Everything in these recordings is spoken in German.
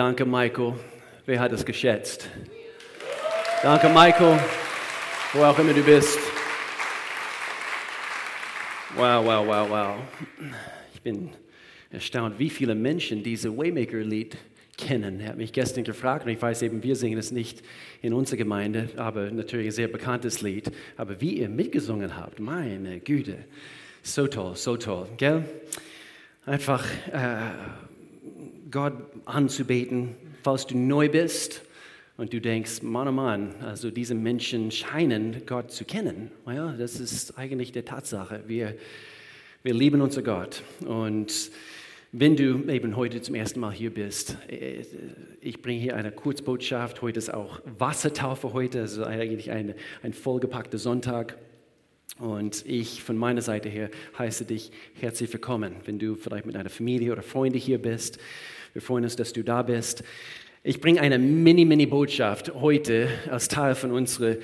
Danke, Michael. Wer hat es geschätzt? Danke, Michael, wo auch immer du bist. Wow, wow, wow, wow. Ich bin erstaunt, wie viele Menschen diese Waymaker-Lied kennen. Er hat mich gestern gefragt und ich weiß eben, wir singen es nicht in unserer Gemeinde, aber natürlich ein sehr bekanntes Lied. Aber wie ihr mitgesungen habt, meine Güte, so toll, so toll, gell? Einfach äh, Gott anzubeten, falls du neu bist und du denkst, Mann, oh Mann, also diese Menschen scheinen Gott zu kennen. Ja, das ist eigentlich die Tatsache. Wir, wir lieben unser Gott und wenn du eben heute zum ersten Mal hier bist, äh, ich bringe hier eine Kurzbotschaft. Heute ist auch Wassertaufe heute, also eigentlich ein, ein vollgepackter Sonntag. Und ich von meiner Seite her heiße dich herzlich willkommen, wenn du vielleicht mit einer Familie oder Freunde hier bist. Wir freuen uns, dass du da bist. Ich bringe eine Mini-Mini-Botschaft heute als Teil von unserer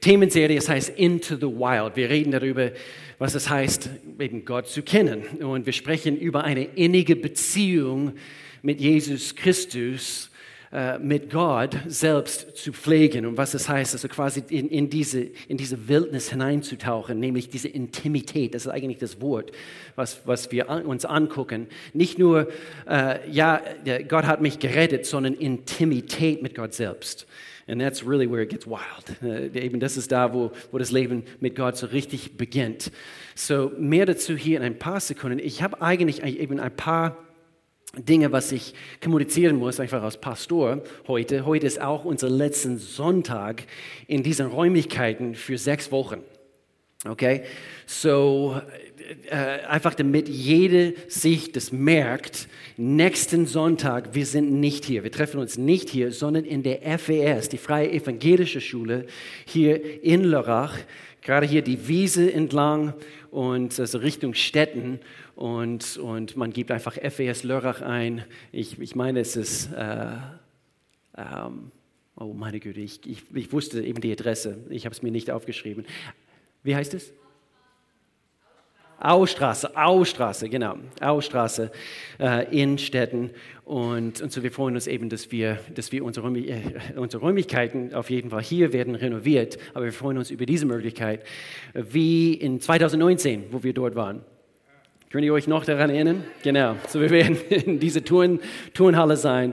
Themenserie. Es heißt Into the Wild. Wir reden darüber, was es heißt, eben Gott zu kennen. Und wir sprechen über eine innige Beziehung mit Jesus Christus äh, mit Gott selbst zu pflegen und was es heißt, also quasi in, in, diese, in diese Wildnis hineinzutauchen, nämlich diese Intimität, das ist eigentlich das Wort, was, was wir uns angucken. Nicht nur, äh, ja, Gott hat mich gerettet, sondern Intimität mit Gott selbst. And that's really where it gets wild. Uh, eben das ist da, wo, wo das Leben mit Gott so richtig beginnt. So, mehr dazu hier in ein paar Sekunden. Ich habe eigentlich eben ein paar Dinge, was ich kommunizieren muss, einfach als Pastor heute. Heute ist auch unser letzter Sonntag in diesen Räumlichkeiten für sechs Wochen. Okay? So, äh, einfach damit jede sich das merkt, nächsten Sonntag, wir sind nicht hier. Wir treffen uns nicht hier, sondern in der FES, die Freie Evangelische Schule, hier in Lörrach. Gerade hier die Wiese entlang und also Richtung Städten und, und man gibt einfach FES Lörrach ein. Ich, ich meine, es ist, äh, ähm, oh meine Güte, ich, ich, ich wusste eben die Adresse, ich habe es mir nicht aufgeschrieben. Wie heißt es? Austraße, Austraße, genau, Austraße äh, in Städten. Und, und so wir freuen uns eben, dass wir, dass wir unsere, äh, unsere Räumlichkeiten auf jeden Fall hier werden renoviert. Aber wir freuen uns über diese Möglichkeit, wie in 2019, wo wir dort waren. Könnt ihr euch noch daran erinnern? Genau. So, wir werden in dieser Turn, Turnhalle sein.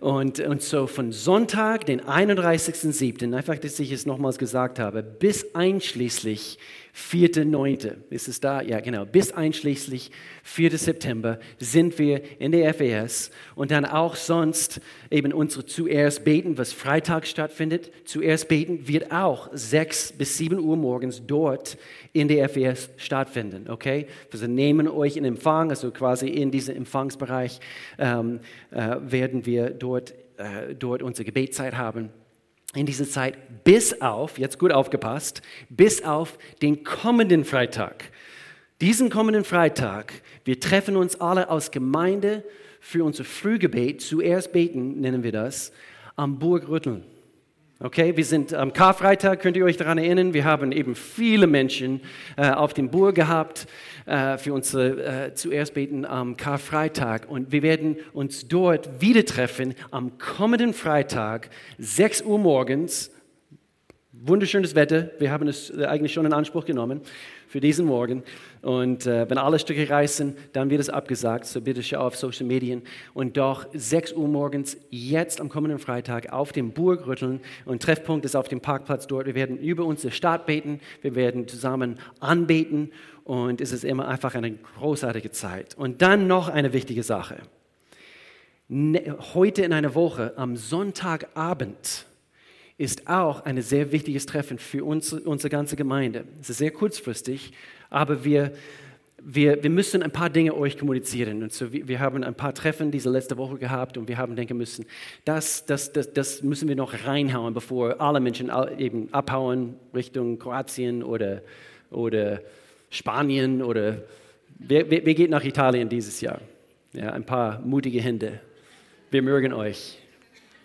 Und, und so von Sonntag, den 31.07., einfach, dass ich es nochmals gesagt habe, bis einschließlich 4.9. Ist es da? Ja, genau. Bis einschließlich 4. September sind wir in der FES und dann auch sonst eben unsere Zuerst beten, was Freitag stattfindet. Zuerst beten wird auch 6 bis 7 Uhr morgens dort in der FES stattfinden. Okay? Wir nehmen euch in Empfang, also quasi in diesem Empfangsbereich ähm, äh, werden wir dort, äh, dort unsere Gebetszeit haben in dieser Zeit bis auf, jetzt gut aufgepasst, bis auf den kommenden Freitag. Diesen kommenden Freitag, wir treffen uns alle aus Gemeinde für unser Frühgebet, zuerst beten, nennen wir das, am Burgrütteln. Okay, wir sind am Karfreitag, könnt ihr euch daran erinnern, wir haben eben viele Menschen äh, auf dem Burg gehabt äh, für unsere äh, zuerst beten am Karfreitag. Und wir werden uns dort wieder treffen am kommenden Freitag, 6 Uhr morgens. Wunderschönes Wetter, wir haben es äh, eigentlich schon in Anspruch genommen für diesen Morgen. Und äh, wenn alle Stücke reißen, dann wird es abgesagt. So bitte schau auf Social Medien. Und doch 6 Uhr morgens, jetzt am kommenden Freitag, auf dem Burgrütteln. Und Treffpunkt ist auf dem Parkplatz dort. Wir werden über unsere Stadt beten. Wir werden zusammen anbeten. Und es ist immer einfach eine großartige Zeit. Und dann noch eine wichtige Sache. Ne, heute in einer Woche, am Sonntagabend, ist auch ein sehr wichtiges Treffen für uns, unsere ganze Gemeinde. Es ist sehr kurzfristig, aber wir, wir, wir müssen ein paar Dinge euch kommunizieren. Und so, wir, haben ein paar Treffen diese letzte Woche gehabt und wir haben denken müssen, das, das, das, das müssen wir noch reinhauen, bevor alle Menschen eben abhauen Richtung Kroatien oder, oder Spanien oder wer, wer, wer geht nach Italien dieses Jahr? Ja, ein paar mutige Hände. Wir mögen euch.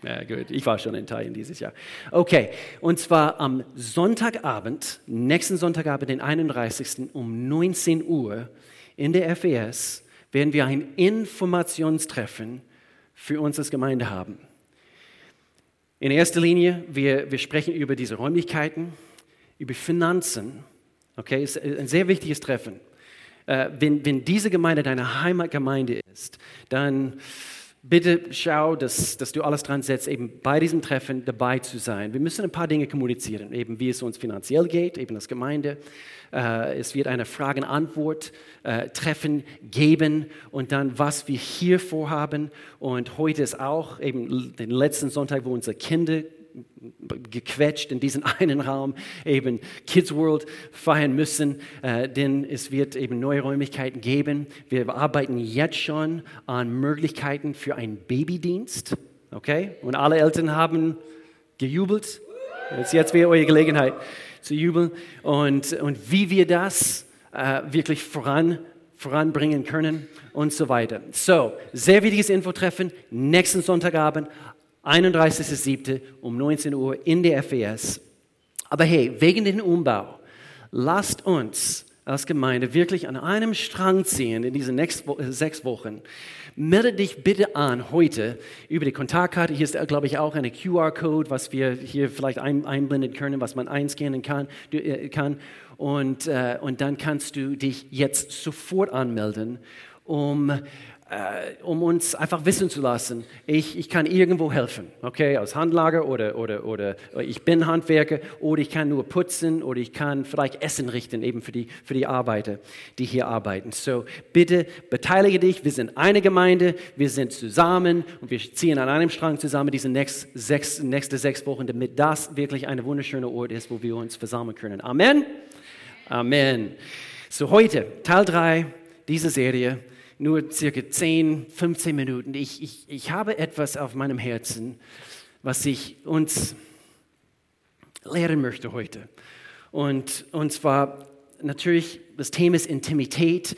Ja, gut, ich war schon in Italien dieses Jahr. Okay, und zwar am Sonntagabend, nächsten Sonntagabend, den 31. um 19 Uhr in der FES, werden wir ein Informationstreffen für uns als Gemeinde haben. In erster Linie, wir, wir sprechen über diese Räumlichkeiten, über Finanzen. Okay, ist ein sehr wichtiges Treffen. Äh, wenn, wenn diese Gemeinde deine Heimatgemeinde ist, dann bitte schau, dass, dass du alles dran setzt, eben bei diesem Treffen dabei zu sein. Wir müssen ein paar Dinge kommunizieren, eben wie es uns finanziell geht, eben als Gemeinde. Äh, es wird eine Frage-Antwort-Treffen äh, geben und dann, was wir hier vorhaben. Und heute ist auch eben den letzten Sonntag, wo unsere Kinder gequetscht in diesen einen Raum eben Kids World feiern müssen, äh, denn es wird eben neue Räumlichkeiten geben. Wir arbeiten jetzt schon an Möglichkeiten für einen Babydienst, okay? Und alle Eltern haben gejubelt. Jetzt, jetzt wäre eure Gelegenheit zu jubeln und, und wie wir das äh, wirklich voran voranbringen können und so weiter. So, sehr wichtiges Infotreffen nächsten Sonntagabend 31.07. um 19 Uhr in der FES. Aber hey, wegen dem Umbau, lasst uns als Gemeinde wirklich an einem Strang ziehen in diesen nächsten sechs Wochen. Melde dich bitte an heute über die Kontaktkarte. Hier ist, glaube ich, auch eine QR-Code, was wir hier vielleicht einblenden können, was man einscannen kann. Äh, kann. Und, äh, und dann kannst du dich jetzt sofort anmelden, um äh, um uns einfach wissen zu lassen, ich, ich kann irgendwo helfen, okay, als Handlager oder, oder, oder ich bin Handwerker oder ich kann nur putzen oder ich kann vielleicht Essen richten, eben für die, für die Arbeiter, die hier arbeiten. So, bitte beteilige dich, wir sind eine Gemeinde, wir sind zusammen und wir ziehen an einem Strang zusammen diese nächst, sechs, nächste sechs Wochen, damit das wirklich ein wunderschöner Ort ist, wo wir uns versammeln können. Amen? Amen. So, heute, Teil 3 dieser Serie nur circa 10, 15 Minuten. Ich, ich, ich habe etwas auf meinem Herzen, was ich uns lehren möchte heute. Und, und zwar natürlich, das Thema ist Intimität.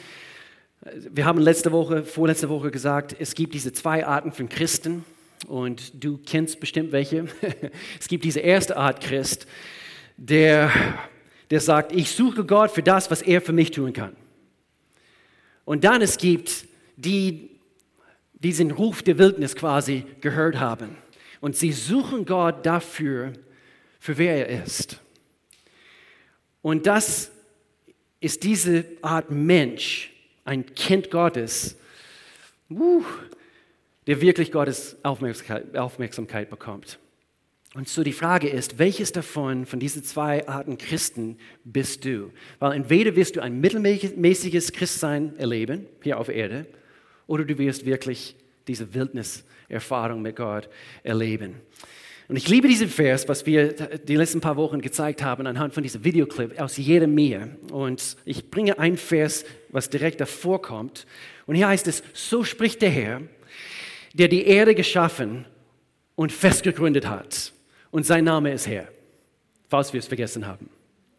Wir haben letzte Woche, vorletzte Woche gesagt, es gibt diese zwei Arten von Christen und du kennst bestimmt welche. es gibt diese erste Art Christ, der, der sagt, ich suche Gott für das, was er für mich tun kann. Und dann es gibt die diesen Ruf der Wildnis quasi gehört haben. Und sie suchen Gott dafür, für wer er ist. Und das ist diese Art Mensch, ein Kind Gottes, der wirklich Gottes Aufmerksamkeit, Aufmerksamkeit bekommt. Und so die Frage ist, welches davon, von diesen zwei Arten Christen bist du? Weil entweder wirst du ein mittelmäßiges Christsein erleben, hier auf Erde, oder du wirst wirklich diese Wildniserfahrung mit Gott erleben. Und ich liebe diesen Vers, was wir die letzten paar Wochen gezeigt haben anhand von diesem Videoclip aus Jeremia. Und ich bringe einen Vers, was direkt davor kommt. Und hier heißt es, so spricht der Herr, der die Erde geschaffen und festgegründet hat und sein Name ist Herr, falls wir es vergessen haben.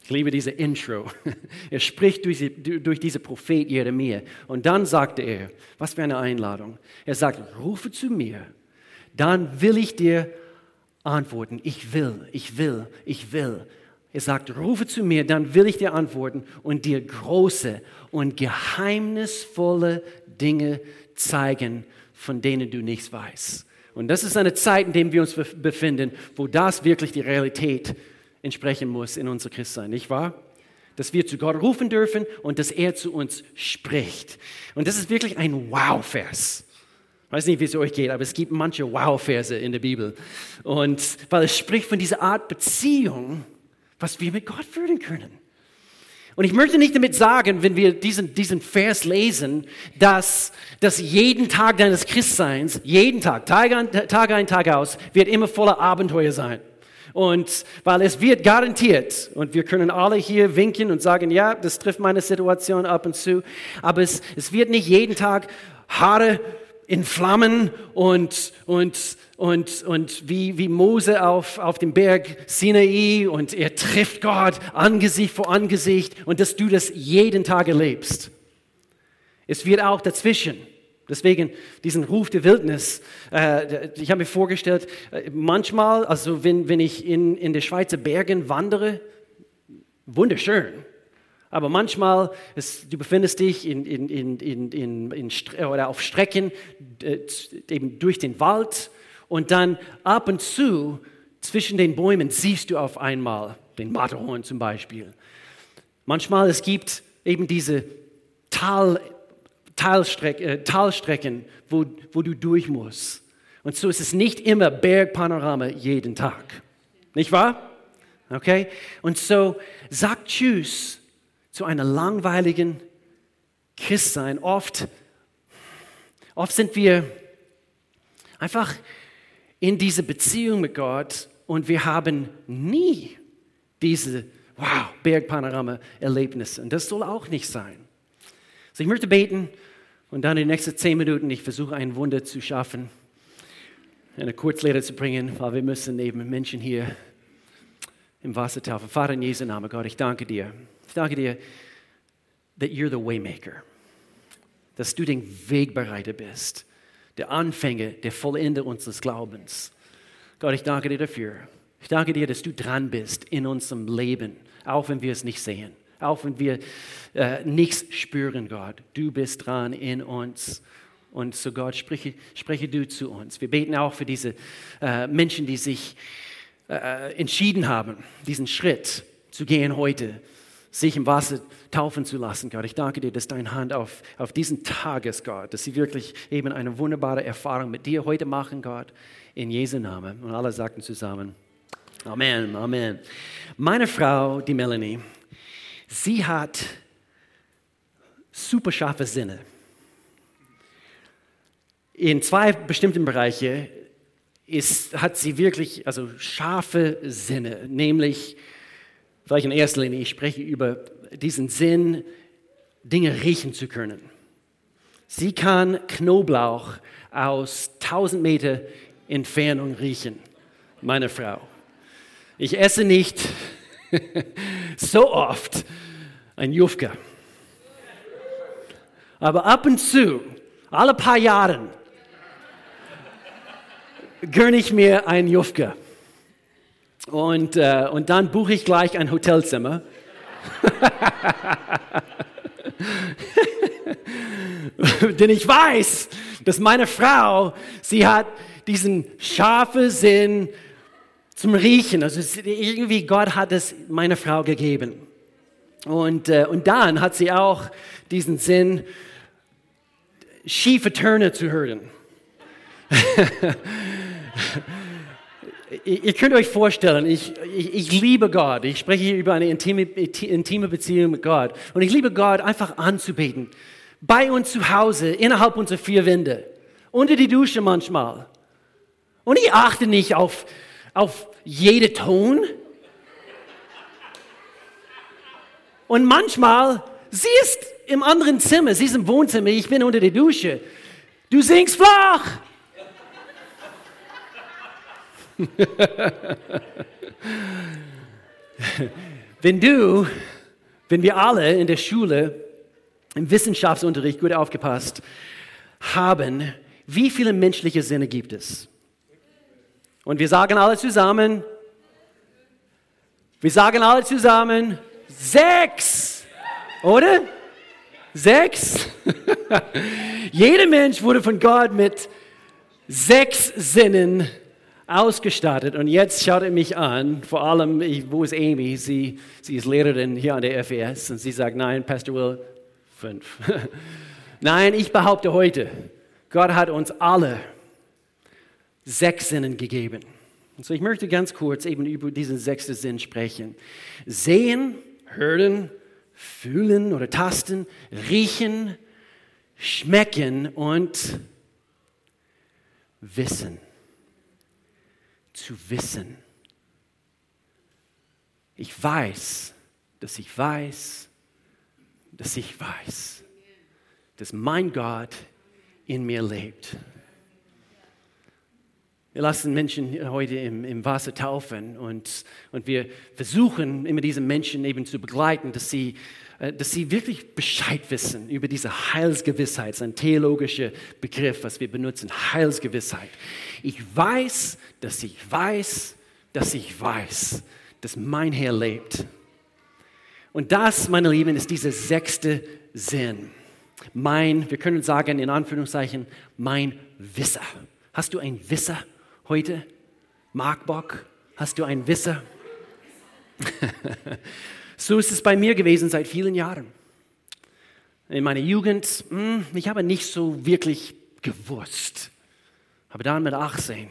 Ich liebe diese Intro. Er spricht durch, durch diese Prophet Jeremia. Und dann sagte er, was für eine Einladung. Er sagt, rufe zu mir, dann will ich dir antworten. Ich will, ich will, ich will. Er sagt, rufe zu mir, dann will ich dir antworten und dir große und geheimnisvolle Dinge zeigen, von denen du nichts weißt. Und das ist eine Zeit, in der wir uns befinden, wo das wirklich die Realität entsprechen muss in unser Christsein, nicht wahr? Dass wir zu Gott rufen dürfen und dass er zu uns spricht. Und das ist wirklich ein Wow-Vers. Ich weiß nicht, wie es euch geht, aber es gibt manche Wow-Verse in der Bibel. Und weil es spricht von dieser Art Beziehung, was wir mit Gott führen können. Und ich möchte nicht damit sagen, wenn wir diesen, diesen Vers lesen, dass, dass jeden Tag deines Christseins, jeden Tag, Tag ein, Tag ein, Tag aus, wird immer voller Abenteuer sein. Und weil es wird garantiert, und wir können alle hier winken und sagen, ja, das trifft meine Situation ab und zu, aber es, es wird nicht jeden Tag Haare in Flammen und, und, und, und wie, wie Mose auf, auf dem Berg Sinai und er trifft Gott Angesicht vor Angesicht und dass du das jeden Tag erlebst. Es wird auch dazwischen. Deswegen diesen Ruf der Wildnis. Äh, ich habe mir vorgestellt, äh, manchmal, also wenn, wenn ich in, in den Schweizer Bergen wandere, wunderschön. Aber manchmal, ist, du befindest dich in, in, in, in, in, oder auf Strecken äh, eben durch den Wald und dann ab und zu zwischen den Bäumen siehst du auf einmal den Matterhorn zum Beispiel. Manchmal es gibt eben diese Tal, Talstreck, äh, Talstrecken, wo, wo du durch musst. Und so ist es nicht immer Bergpanorama jeden Tag. Nicht wahr? Okay? Und so sag Tschüss zu einer langweiligen Christsein. Oft, oft sind wir einfach in dieser Beziehung mit Gott und wir haben nie diese wow, Bergpanorama-Erlebnisse. Und das soll auch nicht sein. So, ich möchte beten und dann in den nächsten zehn Minuten, ich versuche ein Wunder zu schaffen, eine Kurzlehre zu bringen, weil wir müssen eben Menschen hier im Wasser taufen. Vater, in Jesu Namen, Gott, ich danke dir. Ich danke dir, that you're the waymaker. Dass du den Wegbereiter bist, der Anfänger, der Vollender unseres Glaubens. Gott, ich danke dir dafür. Ich danke dir, dass du dran bist in unserem Leben, auch wenn wir es nicht sehen, auch wenn wir äh, nichts spüren, Gott. Du bist dran in uns. Und so Gott, spreche, spreche du zu uns. Wir beten auch für diese äh, Menschen, die sich äh, entschieden haben, diesen Schritt zu gehen heute, sich im Wasser taufen zu lassen, Gott. Ich danke dir, dass deine Hand auf, auf diesen Tag ist, Gott, dass sie wirklich eben eine wunderbare Erfahrung mit dir heute machen, Gott, in Jesu Namen. Und alle sagten zusammen, Amen, Amen. Meine Frau, die Melanie, sie hat super scharfe Sinne. In zwei bestimmten Bereichen ist, hat sie wirklich also scharfe Sinne, nämlich, vielleicht in erster Linie, ich spreche über diesen Sinn, Dinge riechen zu können. Sie kann Knoblauch aus 1000 Meter Entfernung riechen, meine Frau. Ich esse nicht so oft ein Jufka. Aber ab und zu, alle paar Jahre, gönne ich mir ein Jufka. Und, äh, und dann buche ich gleich ein Hotelzimmer. Denn ich weiß, dass meine Frau, sie hat diesen scharfen Sinn zum Riechen. Also irgendwie Gott hat es meiner Frau gegeben. Und, äh, und dann hat sie auch diesen Sinn, schiefe Töne zu hören. Ihr könnt euch vorstellen, ich, ich, ich, liebe Gott. Ich spreche hier über eine intime, intime Beziehung mit Gott. Und ich liebe Gott einfach anzubeten. Bei uns zu Hause, innerhalb unserer vier Wände. Unter die Dusche manchmal. Und ich achte nicht auf, auf jede Ton. Und manchmal, sie ist im anderen Zimmer, sie ist im Wohnzimmer, ich bin unter der Dusche. Du singst flach. wenn du, wenn wir alle in der Schule im Wissenschaftsunterricht gut aufgepasst haben, wie viele menschliche Sinne gibt es? Und wir sagen alle zusammen, wir sagen alle zusammen, sechs, oder? Sechs? Jeder Mensch wurde von Gott mit sechs Sinnen ausgestattet. Und jetzt schaut er mich an, vor allem, wo ist Amy? Sie, sie ist Lehrerin hier an der FES und sie sagt, nein, Pastor Will, fünf. nein, ich behaupte heute, Gott hat uns alle sechs Sinnen gegeben. Und so ich möchte ganz kurz eben über diesen sechsten Sinn sprechen. Sehen, hören, fühlen oder tasten, riechen, schmecken und wissen zu wissen. Ich weiß, dass ich weiß, dass ich weiß, dass mein Gott in mir lebt. Wir lassen Menschen heute im, im Wasser taufen und, und wir versuchen immer diese Menschen eben zu begleiten, dass sie, äh, dass sie wirklich Bescheid wissen über diese Heilsgewissheit, ein theologischer Begriff, was wir benutzen, Heilsgewissheit. Ich weiß, dass ich weiß, dass ich weiß, dass mein Herr lebt. Und das, meine Lieben, ist dieser sechste Sinn. Mein, wir können sagen in Anführungszeichen, mein Wisser. Hast du ein Wisser heute? Mark Bock, hast du ein Wisser? so ist es bei mir gewesen seit vielen Jahren. In meiner Jugend, hm, ich habe nicht so wirklich gewusst. Aber dann mit 18,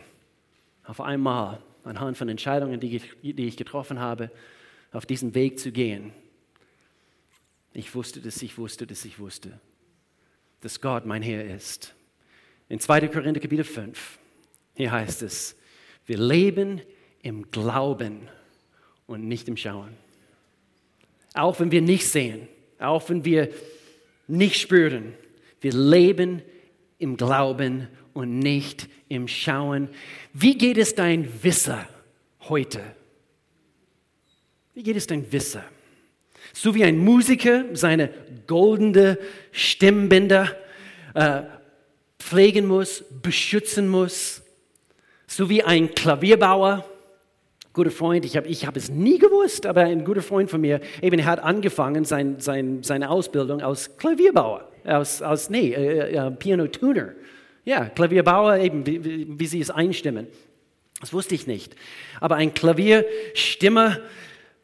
auf einmal, anhand von Entscheidungen, die ich, die ich getroffen habe, auf diesen Weg zu gehen, ich wusste, dass ich wusste, dass ich wusste, dass Gott mein Herr ist. In 2. Korinther Kapitel 5, hier heißt es, wir leben im Glauben und nicht im Schauen. Auch wenn wir nicht sehen, auch wenn wir nicht spüren, wir leben im Glauben und nicht im Schauen. Wie geht es dein Wisser heute? Wie geht es dein Wisser? So wie ein Musiker seine goldene Stimmbänder äh, pflegen muss, beschützen muss, so wie ein Klavierbauer, guter Freund, ich habe ich hab es nie gewusst, aber ein guter Freund von mir, eben hat angefangen sein, sein, seine Ausbildung als Klavierbauer, aus, aus nee, äh, äh, Piano-Tuner. Ja, Klavierbauer, eben wie, wie sie es einstimmen. Das wusste ich nicht. Aber ein Klavierstimmer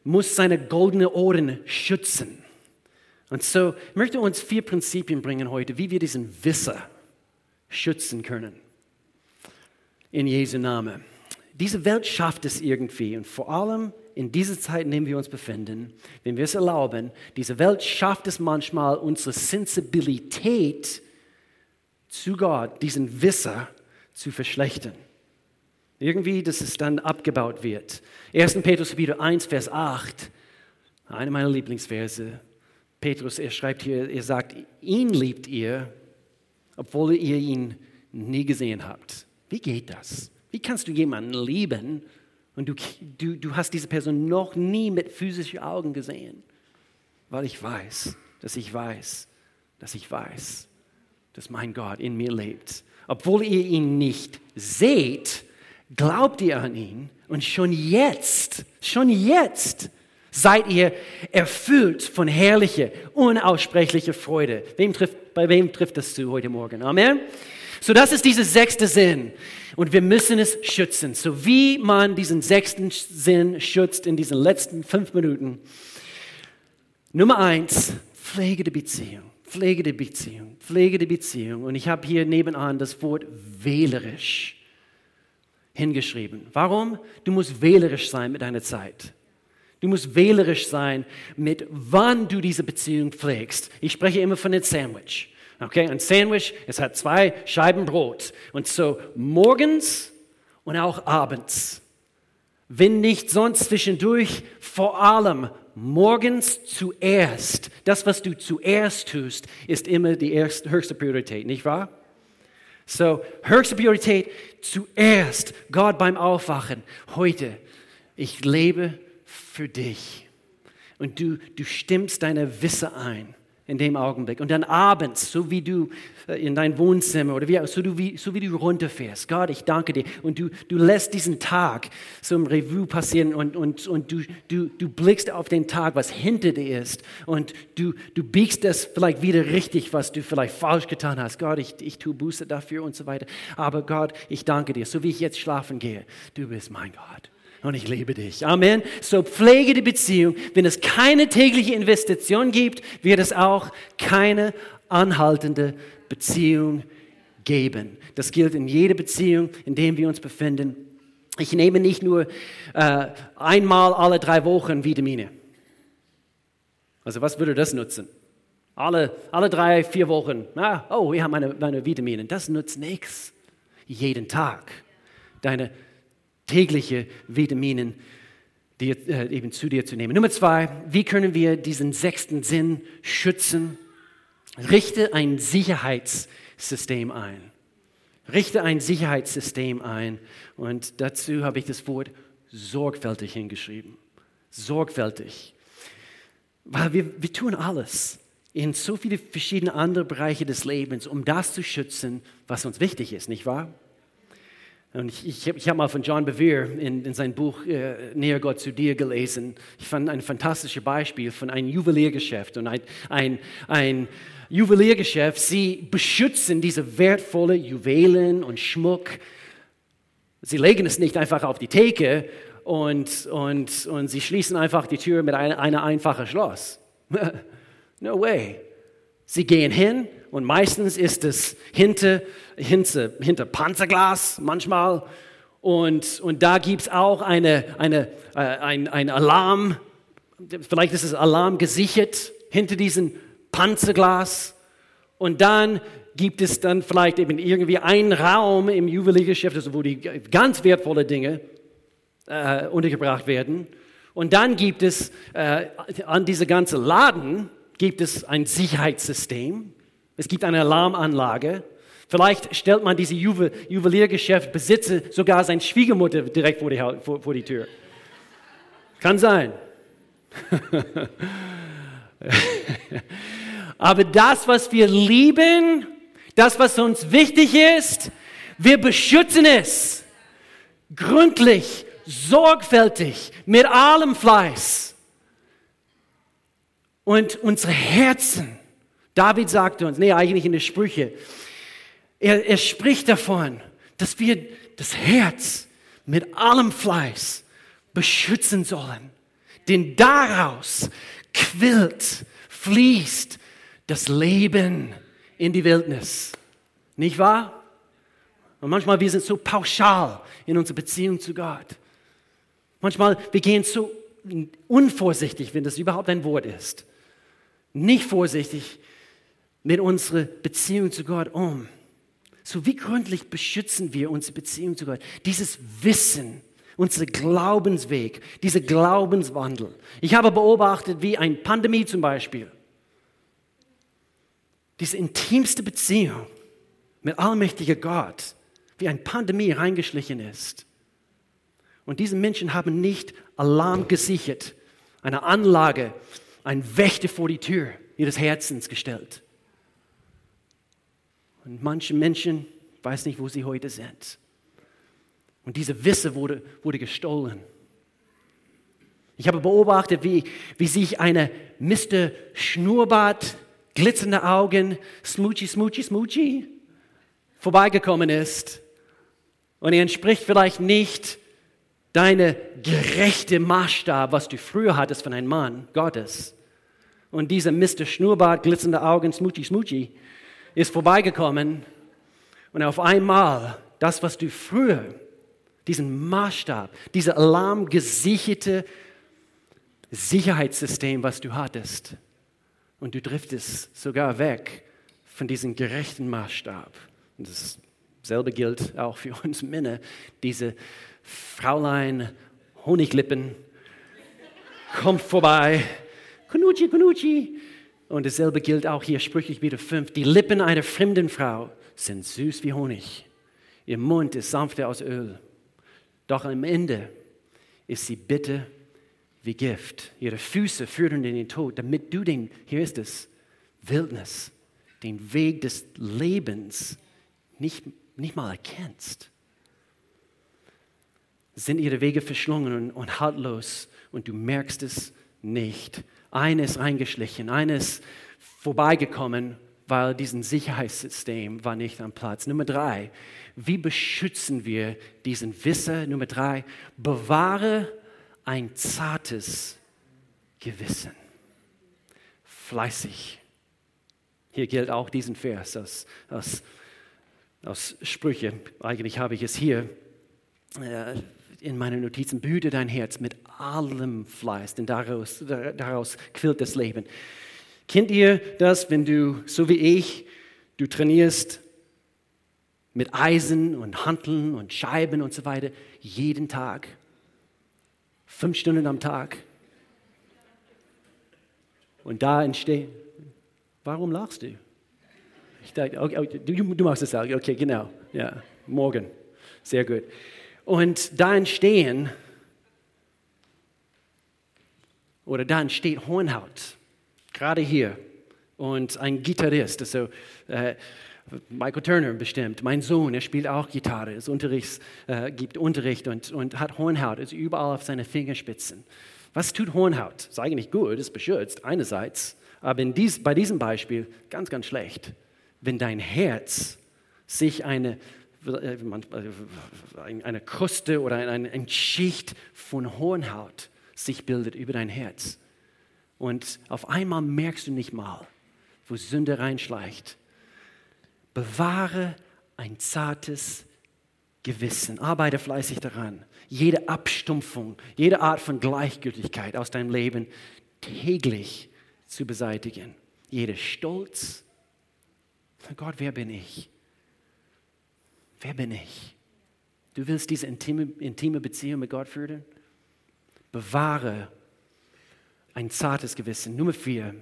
muss seine goldenen Ohren schützen. Und so möchte uns vier Prinzipien bringen heute, wie wir diesen Wisser schützen können. In Jesu Namen. Diese Welt schafft es irgendwie und vor allem in dieser Zeit, in der wir uns befinden, wenn wir es erlauben, diese Welt schafft es manchmal, unsere Sensibilität zu Gott, diesen Wisser zu verschlechtern. Irgendwie, dass es dann abgebaut wird. 1. Petrus Kapitel 1, Vers 8, eine meiner Lieblingsverse. Petrus, er schreibt hier, er sagt, ihn liebt ihr, obwohl ihr ihn nie gesehen habt. Wie geht das? Wie kannst du jemanden lieben und du, du, du hast diese Person noch nie mit physischen Augen gesehen? Weil ich weiß, dass ich weiß, dass ich weiß, dass mein Gott in mir lebt. Obwohl ihr ihn nicht seht, glaubt ihr an ihn und schon jetzt, schon jetzt seid ihr erfüllt von herrlicher, unaussprechlicher Freude. Wem trifft, bei wem trifft das zu heute Morgen? Amen. So, das ist dieser sechste Sinn. Und wir müssen es schützen. So wie man diesen sechsten Sinn schützt in diesen letzten fünf Minuten. Nummer eins, Pflege der Beziehung. Pflege der Beziehung. Pflege der Beziehung. Und ich habe hier nebenan das Wort wählerisch hingeschrieben. Warum? Du musst wählerisch sein mit deiner Zeit. Du musst wählerisch sein mit wann du diese Beziehung pflegst. Ich spreche immer von einem Sandwich. Okay, ein Sandwich, es hat zwei Scheiben Brot. Und so morgens und auch abends. Wenn nicht sonst zwischendurch, vor allem morgens zuerst. Das, was du zuerst tust, ist immer die erste, höchste Priorität, nicht wahr? So, höchste Priorität zuerst, Gott beim Aufwachen. Heute, ich lebe für dich. Und du, du stimmst deine Wisse ein in dem Augenblick. Und dann abends, so wie du äh, in dein Wohnzimmer oder wie, so, du, wie, so wie du runterfährst. Gott, ich danke dir. Und du, du lässt diesen Tag so im Revue passieren und, und, und du, du, du blickst auf den Tag, was hinter dir ist. Und du, du biegst das vielleicht wieder richtig, was du vielleicht falsch getan hast. Gott, ich, ich tue Buße dafür und so weiter. Aber Gott, ich danke dir. So wie ich jetzt schlafen gehe, du bist mein Gott und ich liebe dich. Amen. So pflege die Beziehung. Wenn es keine tägliche Investition gibt, wird es auch keine anhaltende Beziehung geben. Das gilt in jeder Beziehung, in der wir uns befinden. Ich nehme nicht nur äh, einmal alle drei Wochen Vitamine. Also was würde das nutzen? Alle, alle drei, vier Wochen. Ah, oh, wir haben meine, meine Vitamine. Das nutzt nichts. Jeden Tag. Deine tägliche Vitaminen die, äh, eben zu dir zu nehmen. Nummer zwei, wie können wir diesen sechsten Sinn schützen? Richte ein Sicherheitssystem ein. Richte ein Sicherheitssystem ein. Und dazu habe ich das Wort sorgfältig hingeschrieben. Sorgfältig. Weil wir, wir tun alles in so viele verschiedene andere Bereiche des Lebens, um das zu schützen, was uns wichtig ist, nicht wahr? Und ich, ich, ich habe mal von John Bevere in, in sein Buch äh, Näher Gott zu dir gelesen. Ich fand ein fantastisches Beispiel von einem Juweliergeschäft. Und ein, ein, ein Juweliergeschäft, sie beschützen diese wertvollen Juwelen und Schmuck. Sie legen es nicht einfach auf die Theke und, und, und sie schließen einfach die Tür mit einem eine einfachen Schloss. no way. Sie gehen hin und meistens ist es hinter, hinter, hinter Panzerglas manchmal. Und, und da gibt es auch eine, eine, äh, ein, ein Alarm, vielleicht ist es Alarm gesichert hinter diesem Panzerglas. Und dann gibt es dann vielleicht eben irgendwie einen Raum im Juweliergeschäft, also wo die ganz wertvolle Dinge äh, untergebracht werden. Und dann gibt es äh, an diese ganze Laden gibt es ein Sicherheitssystem. Es gibt eine Alarmanlage. Vielleicht stellt man diese Juwel Juweliergeschäftbesitzer sogar seine Schwiegermutter direkt vor die, vor, vor die Tür. Kann sein. Aber das, was wir lieben, das, was uns wichtig ist, wir beschützen es gründlich, sorgfältig, mit allem Fleiß. Und unsere Herzen David sagte uns, nee, eigentlich in den Sprüche, er, er spricht davon, dass wir das Herz mit allem Fleiß beschützen sollen. Denn daraus quillt, fließt das Leben in die Wildnis. Nicht wahr? Und manchmal wir sind so pauschal in unserer Beziehung zu Gott. Manchmal wir gehen so unvorsichtig, wenn das überhaupt ein Wort ist. Nicht vorsichtig mit unserer Beziehung zu Gott um? So wie gründlich beschützen wir unsere Beziehung zu Gott? Dieses Wissen, unser Glaubensweg, dieser Glaubenswandel. Ich habe beobachtet, wie eine Pandemie zum Beispiel, diese intimste Beziehung mit allmächtiger Gott, wie eine Pandemie reingeschlichen ist. Und diese Menschen haben nicht Alarm gesichert, eine Anlage, ein Wächter vor die Tür ihres Herzens gestellt. Und manche Menschen weiß nicht, wo sie heute sind. Und diese Wisse wurde, wurde gestohlen. Ich habe beobachtet, wie, wie sich eine Mr. Schnurrbart, glitzernde Augen, smoochy, smoochy, smoochy vorbeigekommen ist. Und er entspricht vielleicht nicht deine gerechte Maßstab, was du früher hattest von einem Mann Gottes. Und dieser Mr. Schnurrbart, glitzernde Augen, smoochy, smoochy, ist vorbeigekommen und auf einmal das, was du früher, diesen Maßstab, dieser alarmgesicherte Sicherheitssystem, was du hattest, und du driftest sogar weg von diesem gerechten Maßstab. Und dasselbe gilt auch für uns Männer, diese Fräulein Honiglippen kommt vorbei, Kunuchi, Kunuchi, und dasselbe gilt auch hier, Sprüche wieder fünf. Die Lippen einer fremden Frau sind süß wie Honig. Ihr Mund ist sanfter als Öl. Doch am Ende ist sie bitter wie Gift. Ihre Füße führen in den Tod, damit du den, hier ist es, Wildnis, den Weg des Lebens nicht, nicht mal erkennst. Sind ihre Wege verschlungen und, und haltlos und du merkst es nicht. Eines eingeschlichen, eines vorbeigekommen, weil dieses Sicherheitssystem war nicht am Platz. Nummer drei, wie beschützen wir diesen Wisser? Nummer drei, bewahre ein zartes Gewissen. Fleißig. Hier gilt auch diesen Vers aus, aus, aus Sprüche. Eigentlich habe ich es hier. Äh, in meinen Notizen, behüte dein Herz mit allem Fleiß, denn daraus, daraus quillt das Leben. Kennt ihr das, wenn du, so wie ich, du trainierst mit Eisen und Hanteln und Scheiben und so weiter, jeden Tag, fünf Stunden am Tag. Und da entsteht, warum lachst du? Ich dachte, okay, du, du machst es auch, okay, genau, ja, morgen, sehr gut. Und da entstehen, oder da entsteht Hornhaut, gerade hier. Und ein Gitarrist, also, äh, Michael Turner bestimmt, mein Sohn, er spielt auch Gitarre, ist Unterrichts, äh, gibt Unterricht und, und hat Hornhaut, ist überall auf seine Fingerspitzen. Was tut Hornhaut? Ist eigentlich gut, ist beschützt einerseits, aber dies, bei diesem Beispiel ganz, ganz schlecht. Wenn dein Herz sich eine, äh, eine Kruste oder eine Schicht von Hornhaut sich bildet über dein Herz und auf einmal merkst du nicht mal, wo Sünde reinschleicht Bewahre ein zartes Gewissen. Arbeite fleißig daran, jede Abstumpfung, jede Art von Gleichgültigkeit aus deinem Leben täglich zu beseitigen. Jeder Stolz. Gott, wer bin ich? Wer bin ich? Du willst diese intime, intime Beziehung mit Gott führen? Bewahre ein zartes Gewissen. Nummer vier.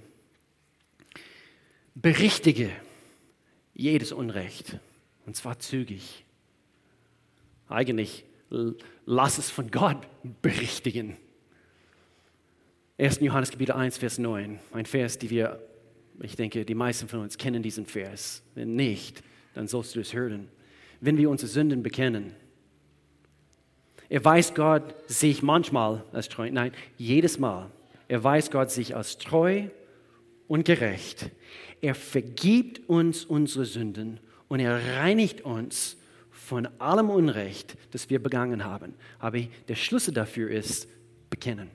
Berichtige jedes Unrecht. Und zwar zügig. Eigentlich lass es von Gott berichtigen. 1. Johannes Kapitel 1, Vers 9. Ein Vers, die wir, ich denke, die meisten von uns kennen diesen Vers. Wenn nicht, dann sollst du es hören. Wenn wir unsere Sünden bekennen, erweist Gott sich manchmal als treu, nein, jedes Mal erweist Gott sich als treu und gerecht. Er vergibt uns unsere Sünden und er reinigt uns von allem Unrecht, das wir begangen haben. Aber der Schlüssel dafür ist bekennen.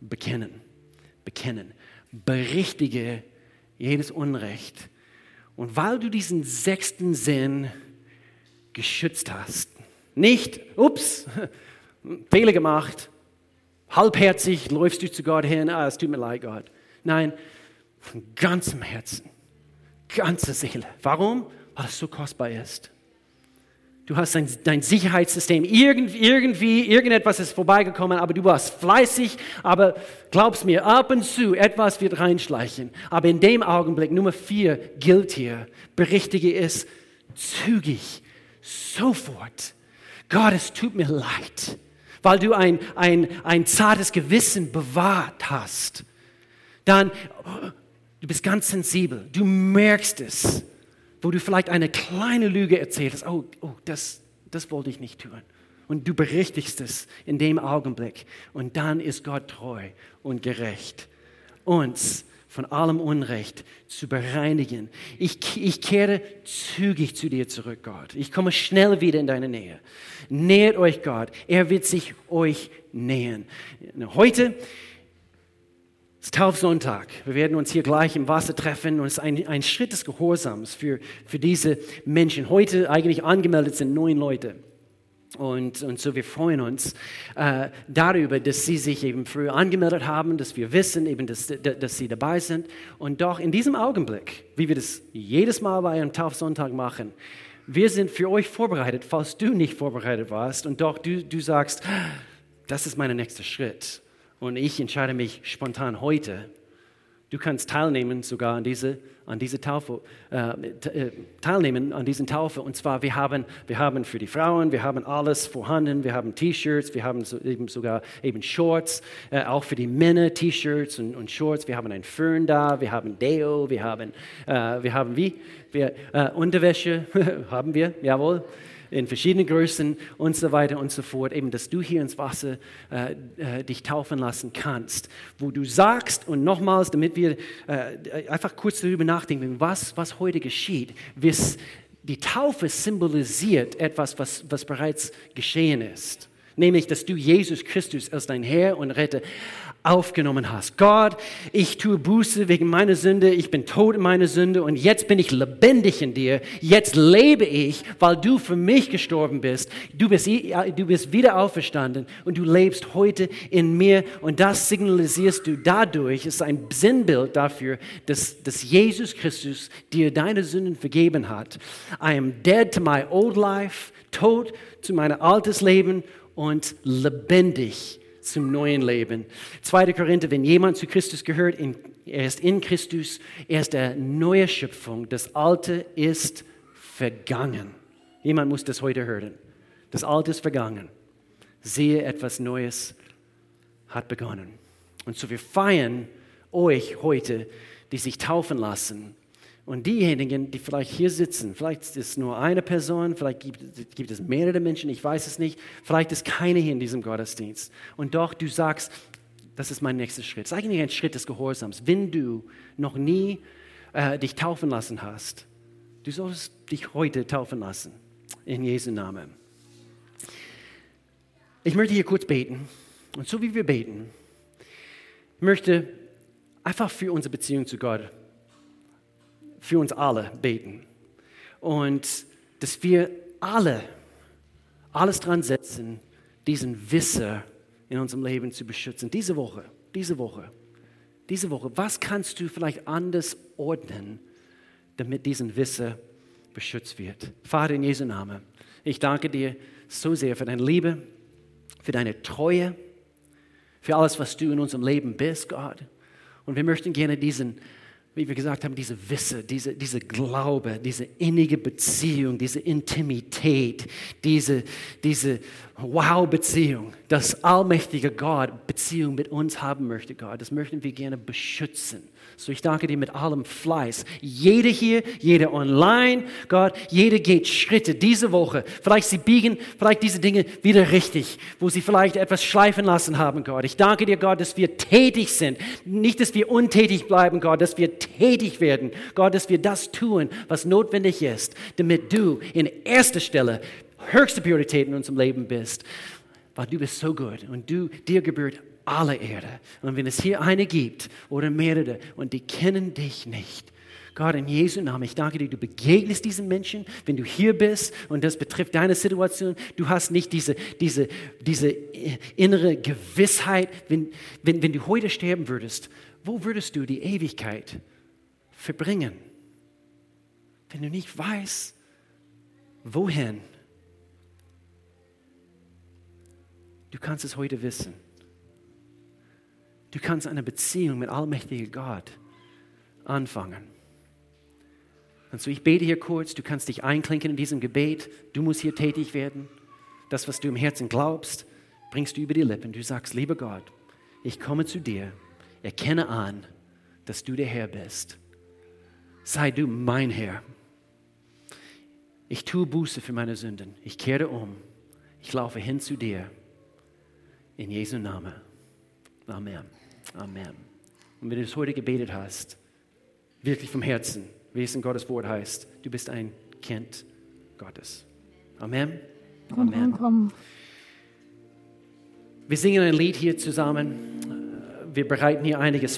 Bekennen. Bekennen. Berichtige jedes Unrecht. Und weil du diesen sechsten Sinn geschützt hast, nicht, ups, Fehler gemacht, halbherzig läufst du zu Gott hin, ah, es tut mir leid, Gott. Nein, von ganzem Herzen, ganze Seele. Warum? Weil es so kostbar ist. Du hast dein, dein Sicherheitssystem, irgendwie, irgendwie, irgendetwas ist vorbeigekommen, aber du warst fleißig, aber glaubst mir, ab und zu etwas wird reinschleichen. Aber in dem Augenblick, Nummer vier gilt hier, berichtige es zügig, sofort. Gott, es tut mir leid, weil du ein, ein, ein zartes Gewissen bewahrt hast. Dann, Du bist ganz sensibel. Du merkst es, wo du vielleicht eine kleine Lüge erzählt hast. Oh, oh das, das wollte ich nicht tun. Und du berichtigst es in dem Augenblick. Und dann ist Gott treu und gerecht, uns von allem Unrecht zu bereinigen. Ich, ich kehre zügig zu dir zurück, Gott. Ich komme schnell wieder in deine Nähe. Nähert euch Gott. Er wird sich euch nähern. Heute ist Taufsonntag. Wir werden uns hier gleich im Wasser treffen und es ist ein, ein Schritt des Gehorsams für, für diese Menschen. Heute eigentlich angemeldet sind neun Leute. Und, und so wir freuen uns äh, darüber, dass sie sich eben früher angemeldet haben, dass wir wissen, eben, dass, dass sie dabei sind. Und doch in diesem Augenblick, wie wir das jedes Mal bei einem Taufsonntag machen, wir sind für euch vorbereitet, falls du nicht vorbereitet warst und doch du, du sagst, das ist mein nächster Schritt und ich entscheide mich spontan heute. Du kannst teilnehmen sogar an diese, an diese Taufe, äh, äh, teilnehmen an diesen Taufe. Und zwar, wir haben, wir haben für die Frauen, wir haben alles vorhanden. Wir haben T-Shirts, wir haben so, eben sogar eben Shorts, äh, auch für die Männer T-Shirts und, und, Shorts. Wir haben ein Föhn da, wir haben Deo, wir haben, äh, wir haben wie? Wir, äh, Unterwäsche haben wir, jawohl in verschiedenen Größen und so weiter und so fort, eben, dass du hier ins Wasser äh, äh, dich taufen lassen kannst, wo du sagst und nochmals, damit wir äh, einfach kurz darüber nachdenken, was, was heute geschieht, bis die Taufe symbolisiert etwas, was, was bereits geschehen ist. Nämlich dass du Jesus Christus als dein Herr und Retter aufgenommen hast. Gott, ich tue Buße wegen meiner Sünde, ich bin tot in meiner Sünde und jetzt bin ich lebendig in dir. Jetzt lebe ich, weil du für mich gestorben bist. Du bist, du bist wieder auferstanden und du lebst heute in mir und das signalisierst du dadurch, ist ein Sinnbild dafür, dass, dass Jesus Christus dir deine Sünden vergeben hat. I am dead to my old life, tot zu meinem altes Leben und lebendig zum neuen Leben. 2. Korinther, wenn jemand zu Christus gehört, er ist in Christus, er ist der neue Schöpfung. Das Alte ist vergangen. Jemand muss das heute hören. Das Alte ist vergangen. Sehe, etwas Neues hat begonnen. Und so wir feiern euch heute, die sich taufen lassen, Und diejenigen, die vielleicht hier sitzen, vielleicht ist es nur eine Person, vielleicht gibt, gibt, es mehrere Menschen, ich weiß es nicht, vielleicht ist keine hier in diesem Gottesdienst. Und doch du sagst, das ist mein nächster Schritt. Das ist eigentlich ein Schritt des Gehorsams. Wenn du noch nie äh, dich taufen lassen hast, du sollst dich heute taufen lassen. In Jesu Namen. Ich möchte hier kurz beten. Und so wie wir beten, möchte einfach für unsere Beziehung zu Gott für uns alle beten. Und dass wir alle alles dran setzen, diesen Wisser in unserem Leben zu beschützen. Diese Woche, diese Woche, diese Woche, was kannst du vielleicht anders ordnen, damit diesen Wisser beschützt wird? Vater in Jesu Namen, ich danke dir so sehr für deine Liebe, für deine Treue, für alles, was du in unserem Leben bist, Gott. Und wir möchten gerne diesen wie wir gesagt haben, diese Wisse, diese, diese Glaube, diese innige Beziehung, diese Intimität, diese, diese Wow-Beziehung, dass allmächtige Gott Beziehung mit uns haben möchte, Gott, das möchten wir gerne beschützen. So ich danke dir mit allem Fleiß. Jeder hier, jeder online, Gott, jeder geht Schritte diese Woche. Vielleicht sie biegen, vielleicht diese Dinge wieder richtig, wo sie vielleicht etwas schleifen lassen haben, Gott. Ich danke dir, Gott, dass wir tätig sind. Nicht, dass wir untätig bleiben, Gott, dass wir tätig werden. Gott, dass wir das tun, was notwendig ist, damit du in erster Stelle höchste Priorität in unserem Leben bist. Weil du bist so gut und du, dir gebührt alle Erde. Und wenn es hier eine gibt oder mehrere und die kennen dich nicht, Gott, in Jesu Namen, ich danke dir, du begegnest diesen Menschen, wenn du hier bist und das betrifft deine Situation. Du hast nicht diese, diese, diese innere Gewissheit, wenn, wenn, wenn du heute sterben würdest, wo würdest du die Ewigkeit verbringen? Wenn du nicht weißt, wohin, du kannst es heute wissen. Du kannst eine Beziehung mit allmächtigen Gott anfangen. Und so, ich bete hier kurz, du kannst dich einklinken in diesem Gebet, du musst hier tätig werden. Das, was du im Herzen glaubst, bringst du über die Lippen. Du sagst, lieber Gott, ich komme zu dir, erkenne an, dass du der Herr bist. Sei du mein Herr. Ich tue Buße für meine Sünden. Ich kehre um. Ich laufe hin zu dir. In Jesu Namen. Amen. Amen. Und wenn du es heute gebetet hast, wirklich vom Herzen, wie es in Gottes Wort heißt, du bist ein Kind Gottes. Amen. Amen. Wir singen ein Lied hier zusammen. Wir bereiten hier einiges